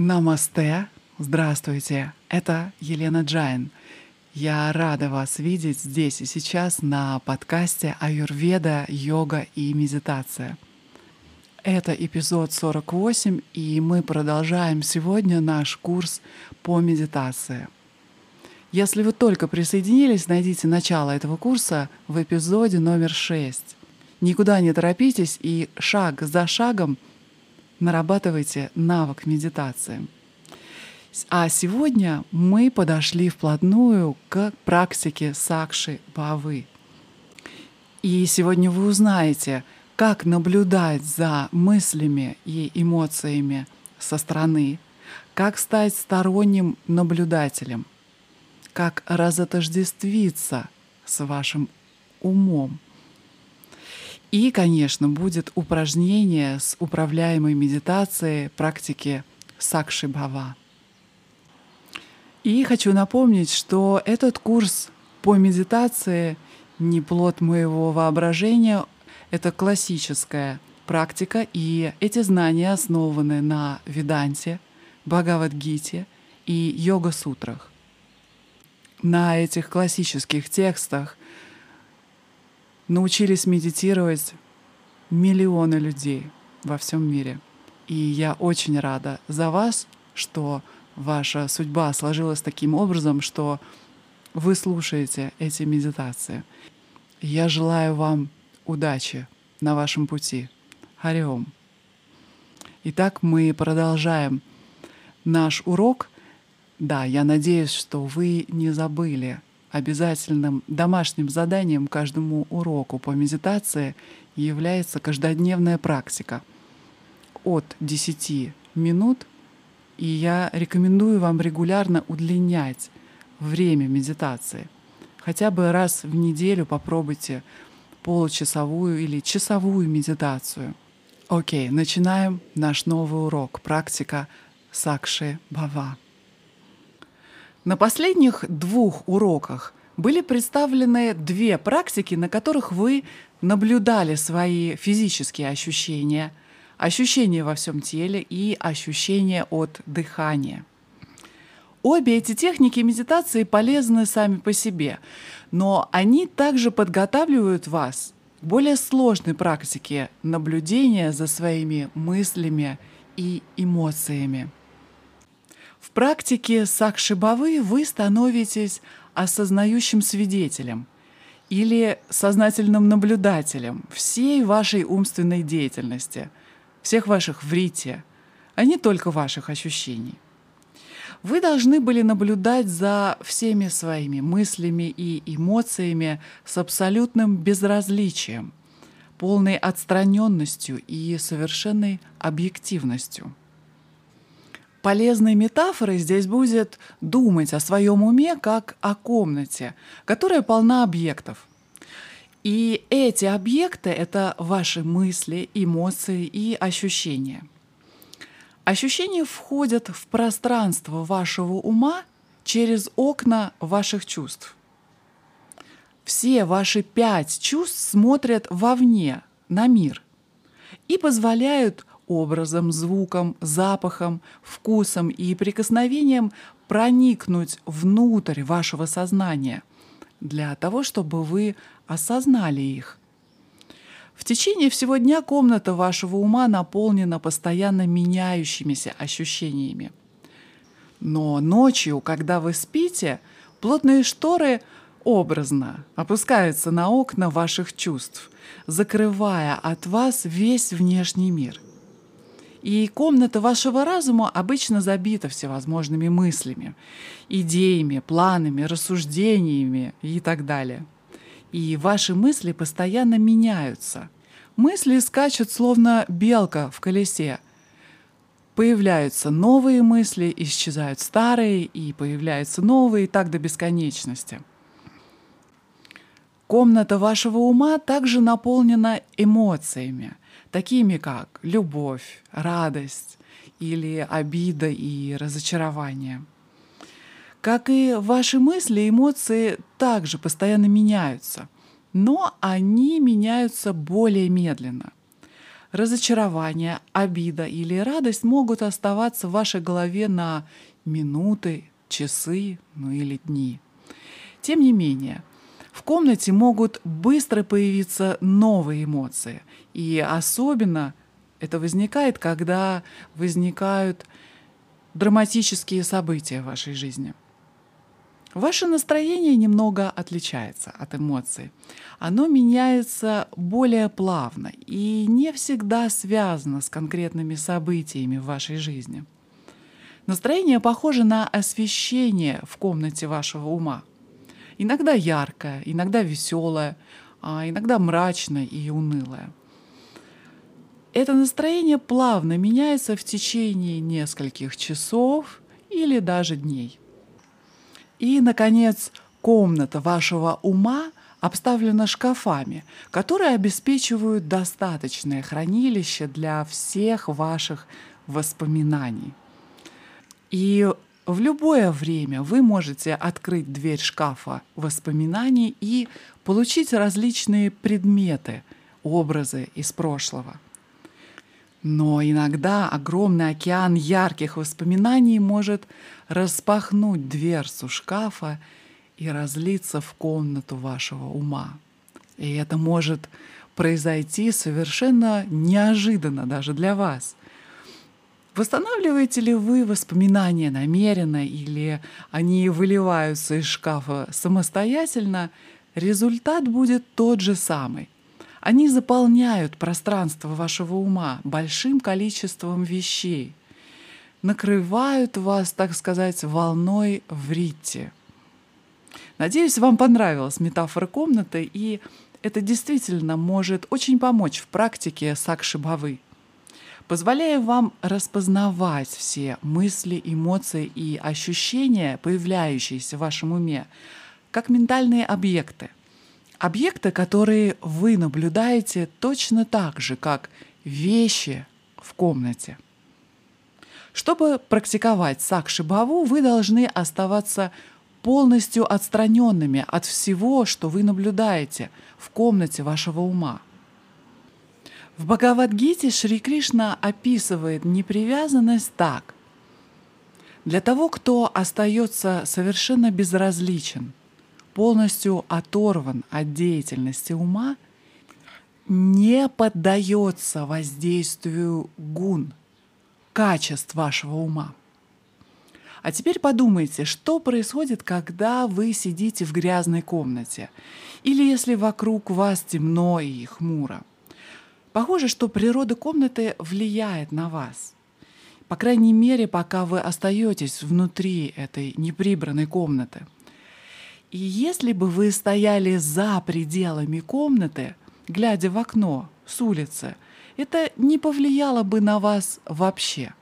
Намасте, здравствуйте, это Елена Джайн. Я рада вас видеть здесь и сейчас на подкасте «Аюрведа, йога и медитация». Это эпизод 48, и мы продолжаем сегодня наш курс по медитации. Если вы только присоединились, найдите начало этого курса в эпизоде номер 6. Никуда не торопитесь и шаг за шагом нарабатывайте навык медитации. А сегодня мы подошли вплотную к практике сакши бавы. И сегодня вы узнаете, как наблюдать за мыслями и эмоциями со стороны, как стать сторонним наблюдателем, как разотождествиться с вашим умом – и, конечно, будет упражнение с управляемой медитацией практики Сакши Бхава. И хочу напомнить, что этот курс по медитации не плод моего воображения, это классическая практика, и эти знания основаны на Веданте, Бхагавадгите и йога-сутрах. На этих классических текстах научились медитировать миллионы людей во всем мире. И я очень рада за вас, что ваша судьба сложилась таким образом, что вы слушаете эти медитации. Я желаю вам удачи на вашем пути. Хариом. Итак, мы продолжаем наш урок. Да, я надеюсь, что вы не забыли обязательным домашним заданием каждому уроку по медитации является каждодневная практика от 10 минут, и я рекомендую вам регулярно удлинять время медитации. Хотя бы раз в неделю попробуйте получасовую или часовую медитацию. Окей, начинаем наш новый урок. Практика Сакши Бава. На последних двух уроках были представлены две практики, на которых вы наблюдали свои физические ощущения, ощущения во всем теле и ощущения от дыхания. Обе эти техники медитации полезны сами по себе, но они также подготавливают вас к более сложной практике наблюдения за своими мыслями и эмоциями. В практике сакшибавы вы становитесь осознающим свидетелем или сознательным наблюдателем всей вашей умственной деятельности, всех ваших врите, а не только ваших ощущений. Вы должны были наблюдать за всеми своими мыслями и эмоциями с абсолютным безразличием, полной отстраненностью и совершенной объективностью – Полезной метафорой здесь будет думать о своем уме как о комнате, которая полна объектов. И эти объекты — это ваши мысли, эмоции и ощущения. Ощущения входят в пространство вашего ума через окна ваших чувств. Все ваши пять чувств смотрят вовне, на мир, и позволяют образом, звуком, запахом, вкусом и прикосновением проникнуть внутрь вашего сознания для того, чтобы вы осознали их. В течение всего дня комната вашего ума наполнена постоянно меняющимися ощущениями. Но ночью, когда вы спите, плотные шторы образно опускаются на окна ваших чувств, закрывая от вас весь внешний мир – и комната вашего разума обычно забита всевозможными мыслями, идеями, планами, рассуждениями и так далее. И ваши мысли постоянно меняются. Мысли скачут словно белка в колесе. Появляются новые мысли, исчезают старые, и появляются новые, так до бесконечности. Комната вашего ума также наполнена эмоциями – такими как любовь, радость или обида и разочарование. Как и ваши мысли, эмоции также постоянно меняются, но они меняются более медленно. разочарование, обида или радость могут оставаться в вашей голове на минуты, часы, ну или дни. Тем не менее, в комнате могут быстро появиться новые эмоции. И особенно это возникает, когда возникают драматические события в вашей жизни. Ваше настроение немного отличается от эмоций. Оно меняется более плавно и не всегда связано с конкретными событиями в вашей жизни. Настроение похоже на освещение в комнате вашего ума. Иногда яркое, иногда веселое, а иногда мрачное и унылое. Это настроение плавно меняется в течение нескольких часов или даже дней. И, наконец, комната вашего ума обставлена шкафами, которые обеспечивают достаточное хранилище для всех ваших воспоминаний. И в любое время вы можете открыть дверь шкафа воспоминаний и получить различные предметы, образы из прошлого – но иногда огромный океан ярких воспоминаний может распахнуть дверцу шкафа и разлиться в комнату вашего ума. И это может произойти совершенно неожиданно даже для вас. Восстанавливаете ли вы воспоминания намеренно или они выливаются из шкафа самостоятельно, результат будет тот же самый – они заполняют пространство вашего ума большим количеством вещей, накрывают вас, так сказать, волной в рите. Надеюсь, вам понравилась метафора комнаты, и это действительно может очень помочь в практике сакшибавы, позволяя вам распознавать все мысли, эмоции и ощущения, появляющиеся в вашем уме, как ментальные объекты, Объекты, которые вы наблюдаете точно так же, как вещи в комнате. Чтобы практиковать сакши-баву, вы должны оставаться полностью отстраненными от всего, что вы наблюдаете в комнате вашего ума. В Бхагавадгите Шри Кришна описывает непривязанность так. Для того, кто остается совершенно безразличен полностью оторван от деятельности ума, не поддается воздействию гун, качеств вашего ума. А теперь подумайте, что происходит, когда вы сидите в грязной комнате или если вокруг вас темно и хмуро. Похоже, что природа комнаты влияет на вас. По крайней мере, пока вы остаетесь внутри этой неприбранной комнаты – и если бы вы стояли за пределами комнаты, глядя в окно с улицы, это не повлияло бы на вас вообще.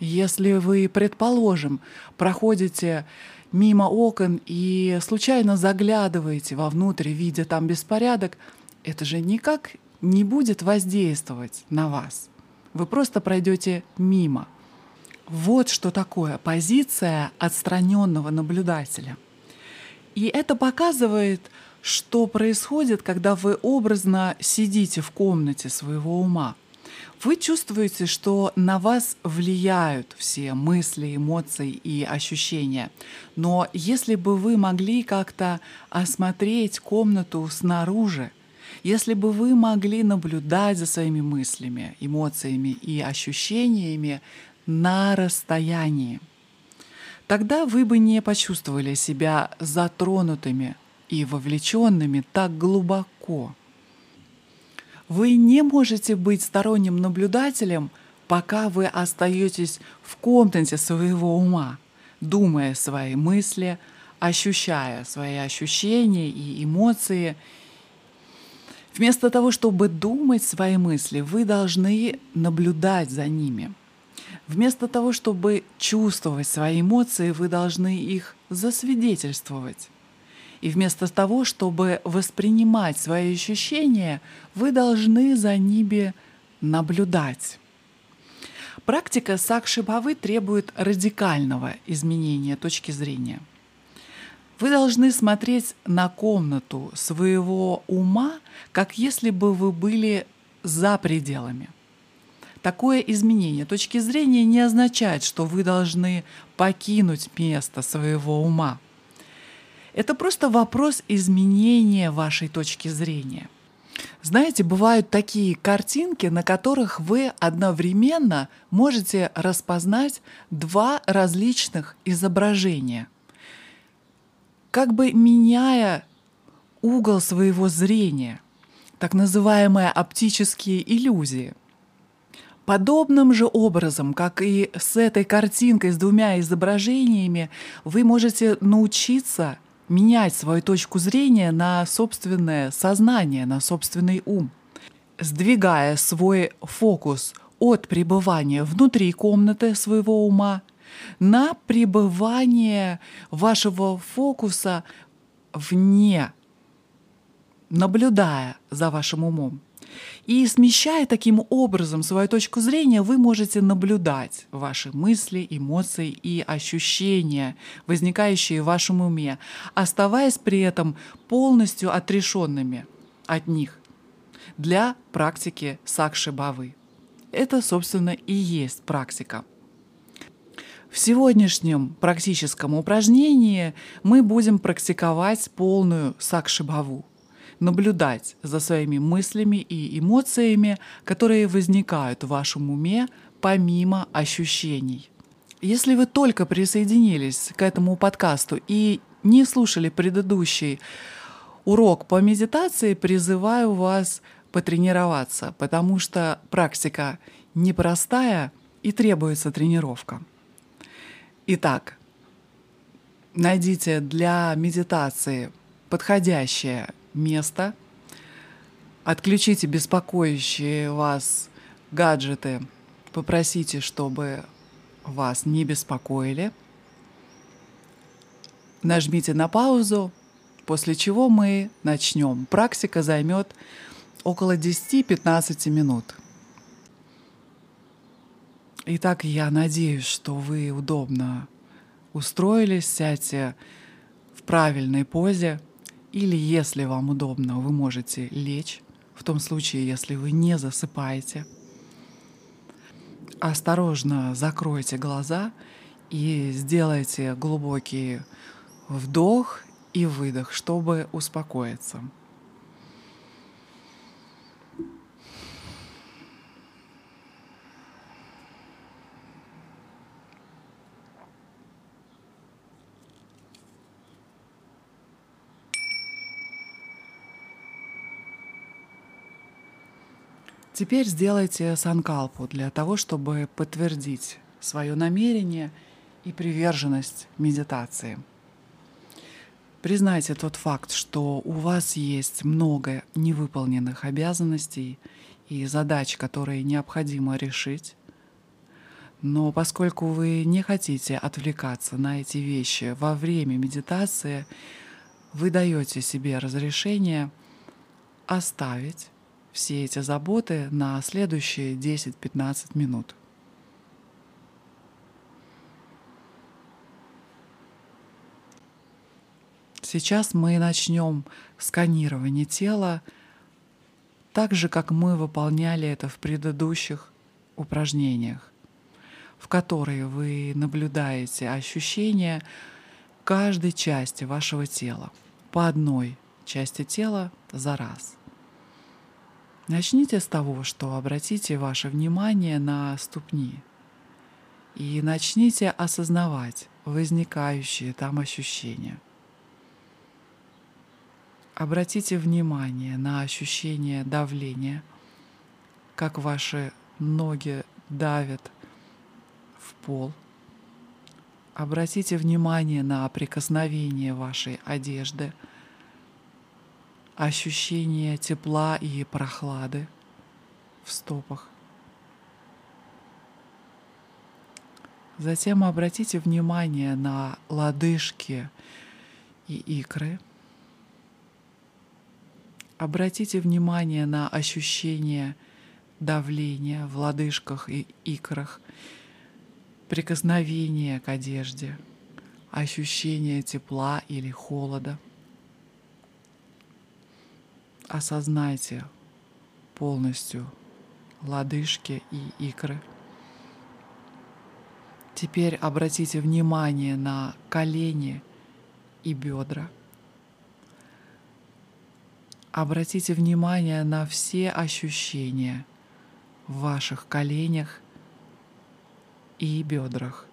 Если вы, предположим, проходите мимо окон и случайно заглядываете вовнутрь, видя там беспорядок, это же никак не будет воздействовать на вас. Вы просто пройдете мимо. Вот что такое позиция отстраненного наблюдателя – и это показывает, что происходит, когда вы образно сидите в комнате своего ума. Вы чувствуете, что на вас влияют все мысли, эмоции и ощущения. Но если бы вы могли как-то осмотреть комнату снаружи, если бы вы могли наблюдать за своими мыслями, эмоциями и ощущениями на расстоянии – тогда вы бы не почувствовали себя затронутыми и вовлеченными так глубоко. Вы не можете быть сторонним наблюдателем, пока вы остаетесь в комнате своего ума, думая свои мысли, ощущая свои ощущения и эмоции. Вместо того, чтобы думать свои мысли, вы должны наблюдать за ними – Вместо того, чтобы чувствовать свои эмоции, вы должны их засвидетельствовать. И вместо того, чтобы воспринимать свои ощущения, вы должны за ними наблюдать. Практика сакшибавы требует радикального изменения точки зрения. Вы должны смотреть на комнату своего ума, как если бы вы были за пределами. Такое изменение точки зрения не означает, что вы должны покинуть место своего ума. Это просто вопрос изменения вашей точки зрения. Знаете, бывают такие картинки, на которых вы одновременно можете распознать два различных изображения, как бы меняя угол своего зрения, так называемые оптические иллюзии. Подобным же образом, как и с этой картинкой с двумя изображениями, вы можете научиться менять свою точку зрения на собственное сознание, на собственный ум, сдвигая свой фокус от пребывания внутри комнаты своего ума на пребывание вашего фокуса вне, наблюдая за вашим умом. И смещая таким образом свою точку зрения, вы можете наблюдать ваши мысли, эмоции и ощущения, возникающие в вашем уме, оставаясь при этом полностью отрешенными от них для практики сакши-бавы. Это, собственно, и есть практика. В сегодняшнем практическом упражнении мы будем практиковать полную сакши-баву наблюдать за своими мыслями и эмоциями, которые возникают в вашем уме помимо ощущений. Если вы только присоединились к этому подкасту и не слушали предыдущий урок по медитации, призываю вас потренироваться, потому что практика непростая и требуется тренировка. Итак, найдите для медитации подходящее место, отключите беспокоящие вас гаджеты, попросите, чтобы вас не беспокоили. Нажмите на паузу, после чего мы начнем. Практика займет около 10-15 минут. Итак, я надеюсь, что вы удобно устроились, сядьте в правильной позе – или, если вам удобно, вы можете лечь, в том случае, если вы не засыпаете. Осторожно закройте глаза и сделайте глубокий вдох и выдох, чтобы успокоиться. Теперь сделайте санкалпу для того, чтобы подтвердить свое намерение и приверженность медитации. Признайте тот факт, что у вас есть много невыполненных обязанностей и задач, которые необходимо решить. Но поскольку вы не хотите отвлекаться на эти вещи во время медитации, вы даете себе разрешение оставить все эти заботы на следующие 10-15 минут. Сейчас мы начнем сканирование тела так же, как мы выполняли это в предыдущих упражнениях, в которые вы наблюдаете ощущения каждой части вашего тела, по одной части тела за раз. Начните с того, что обратите ваше внимание на ступни и начните осознавать возникающие там ощущения. Обратите внимание на ощущение давления, как ваши ноги давят в пол. Обратите внимание на прикосновение вашей одежды – ощущение тепла и прохлады в стопах. Затем обратите внимание на лодыжки и икры. Обратите внимание на ощущение давления в лодыжках и икрах, прикосновение к одежде, ощущение тепла или холода – осознайте полностью лодыжки и икры. Теперь обратите внимание на колени и бедра. Обратите внимание на все ощущения в ваших коленях и бедрах.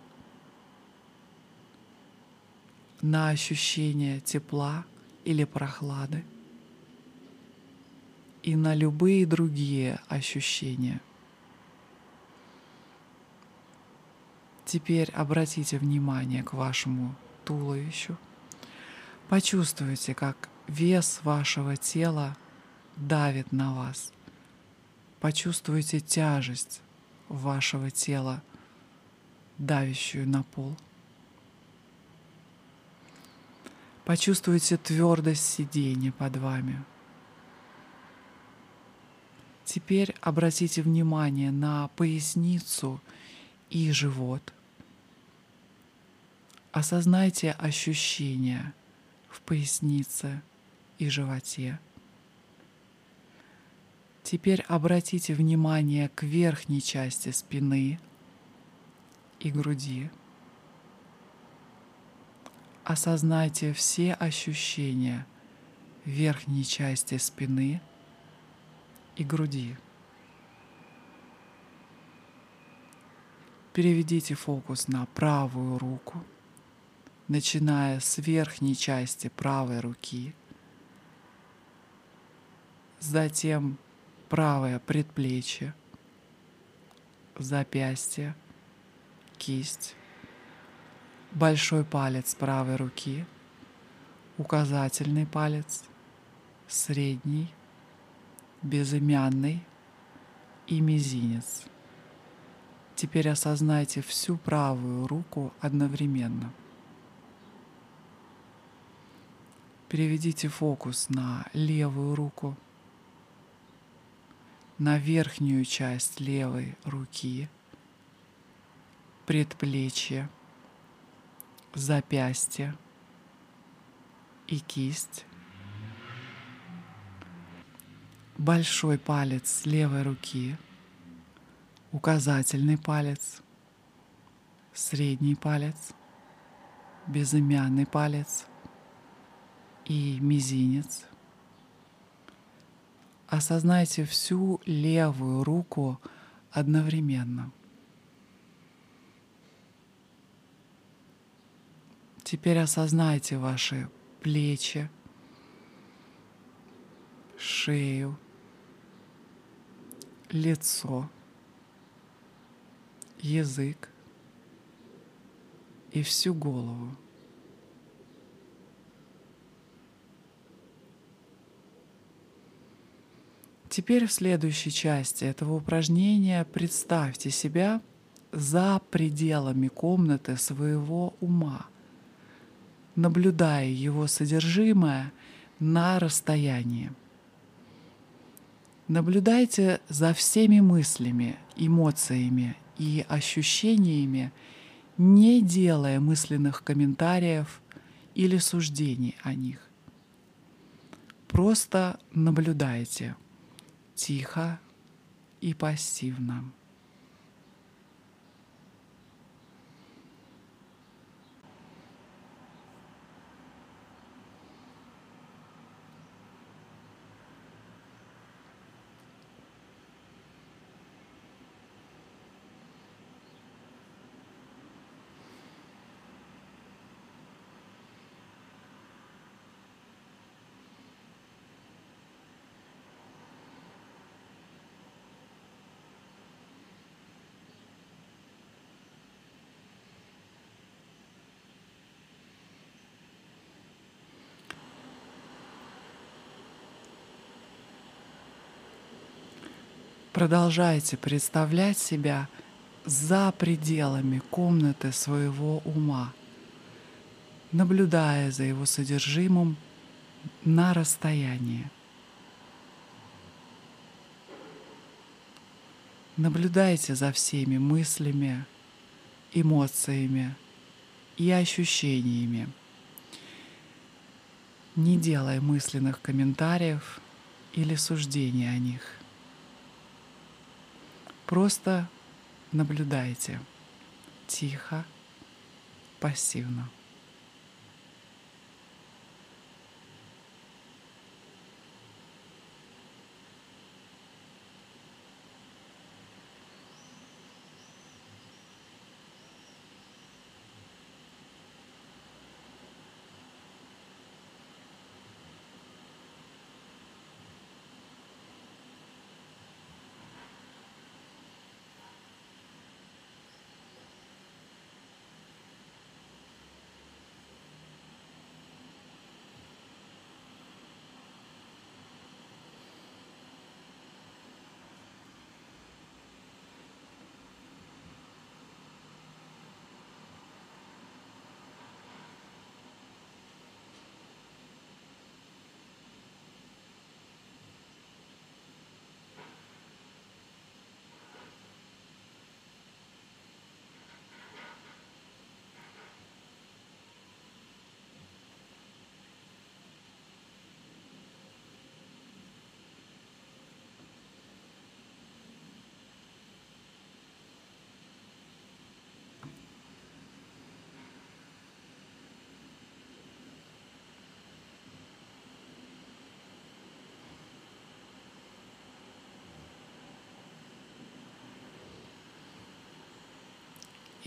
На ощущение тепла или прохлады и на любые другие ощущения. Теперь обратите внимание к вашему туловищу. Почувствуйте, как вес вашего тела давит на вас. Почувствуйте тяжесть вашего тела, давящую на пол. Почувствуйте твердость сидения под вами. Теперь обратите внимание на поясницу и живот. Осознайте ощущения в пояснице и животе. Теперь обратите внимание к верхней части спины и груди. Осознайте все ощущения верхней части спины и груди. Переведите фокус на правую руку, начиная с верхней части правой руки, затем правое предплечье, запястье, кисть, большой палец правой руки, указательный палец, средний, безымянный и мизинец. Теперь осознайте всю правую руку одновременно. Переведите фокус на левую руку, на верхнюю часть левой руки, предплечье, запястье и кисть большой палец левой руки, указательный палец, средний палец, безымянный палец и мизинец. Осознайте всю левую руку одновременно. Теперь осознайте ваши плечи, шею, лицо, язык и всю голову. Теперь в следующей части этого упражнения представьте себя за пределами комнаты своего ума, наблюдая его содержимое на расстоянии. Наблюдайте за всеми мыслями, эмоциями и ощущениями, не делая мысленных комментариев или суждений о них. Просто наблюдайте тихо и пассивно. Продолжайте представлять себя за пределами комнаты своего ума, наблюдая за его содержимым на расстоянии. Наблюдайте за всеми мыслями, эмоциями и ощущениями, не делая мысленных комментариев или суждений о них. Просто наблюдайте тихо, пассивно.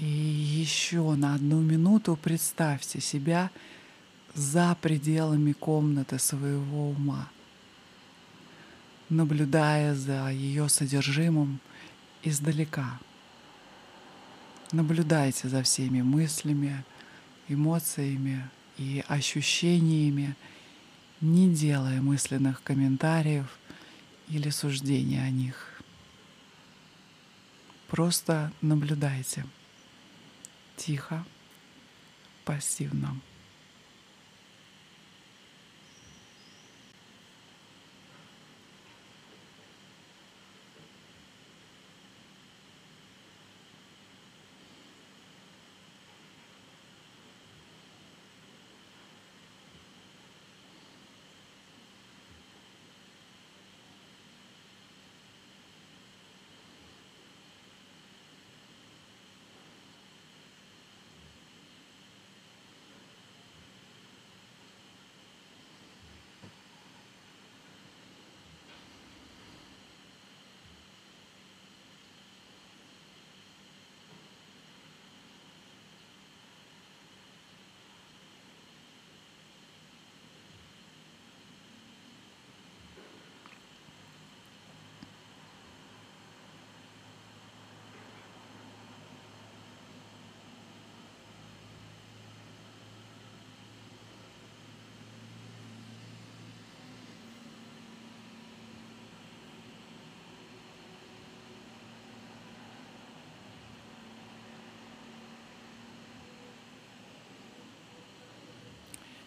И еще на одну минуту представьте себя за пределами комнаты своего ума, наблюдая за ее содержимым издалека. Наблюдайте за всеми мыслями, эмоциями и ощущениями, не делая мысленных комментариев или суждений о них. Просто наблюдайте тихо, пассивно.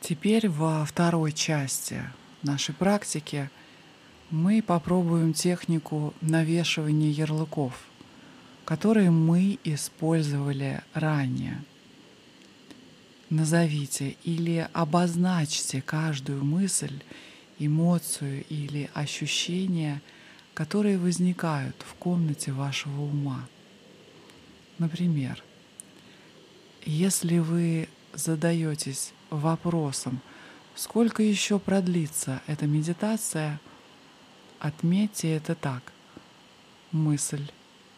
Теперь во второй части нашей практики мы попробуем технику навешивания ярлыков, которые мы использовали ранее. Назовите или обозначьте каждую мысль, эмоцию или ощущение, которые возникают в комнате вашего ума. Например, если вы задаетесь вопросом, сколько еще продлится эта медитация, отметьте это так. Мысль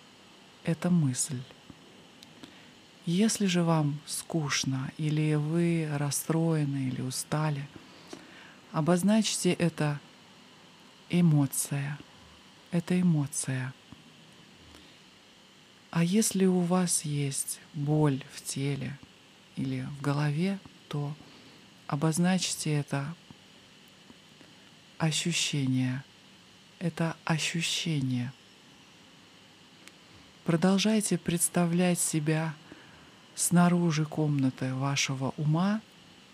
— это мысль. Если же вам скучно или вы расстроены или устали, обозначьте это эмоция. Это эмоция. А если у вас есть боль в теле или в голове, то обозначьте это ощущение. Это ощущение. Продолжайте представлять себя снаружи комнаты вашего ума,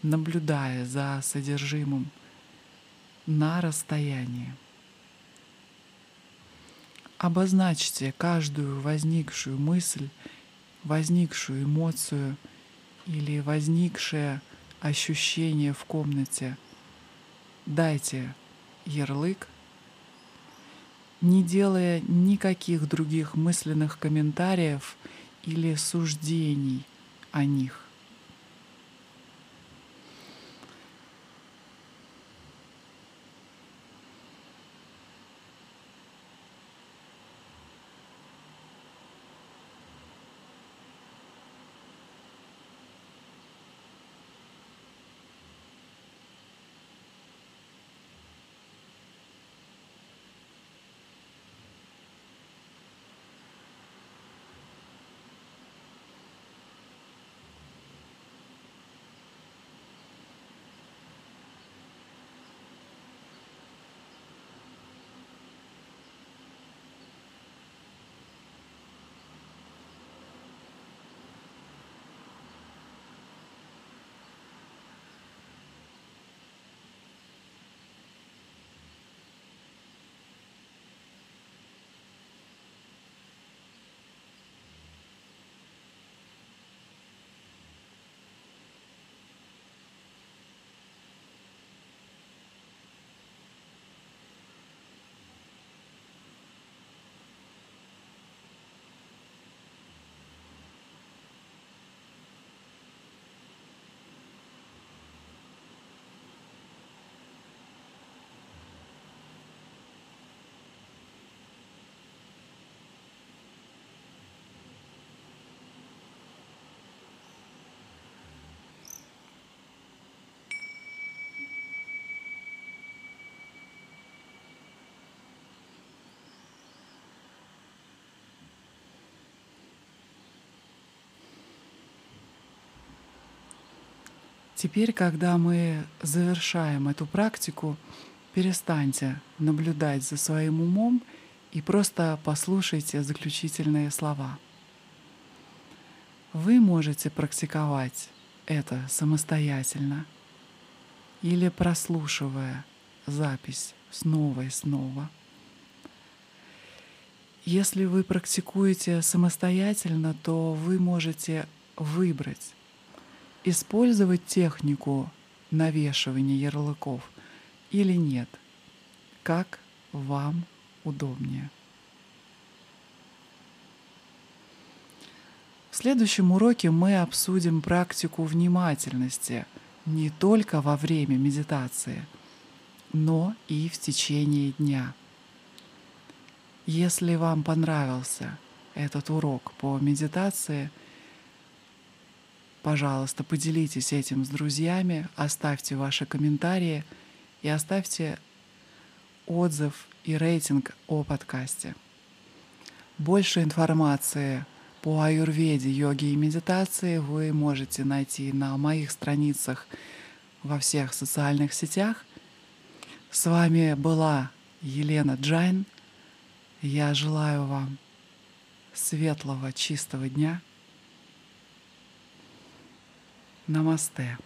наблюдая за содержимым на расстоянии. Обозначьте каждую возникшую мысль, возникшую эмоцию или возникшее ощущение в комнате, дайте ярлык, не делая никаких других мысленных комментариев или суждений о них. Теперь, когда мы завершаем эту практику, перестаньте наблюдать за своим умом и просто послушайте заключительные слова. Вы можете практиковать это самостоятельно или прослушивая запись снова и снова. Если вы практикуете самостоятельно, то вы можете выбрать использовать технику навешивания ярлыков или нет, как вам удобнее. В следующем уроке мы обсудим практику внимательности не только во время медитации, но и в течение дня. Если вам понравился этот урок по медитации – Пожалуйста, поделитесь этим с друзьями, оставьте ваши комментарии и оставьте отзыв и рейтинг о подкасте. Больше информации по аюрведе, йоге и медитации вы можете найти на моих страницах во всех социальных сетях. С вами была Елена Джайн. Я желаю вам светлого, чистого дня – Намасте.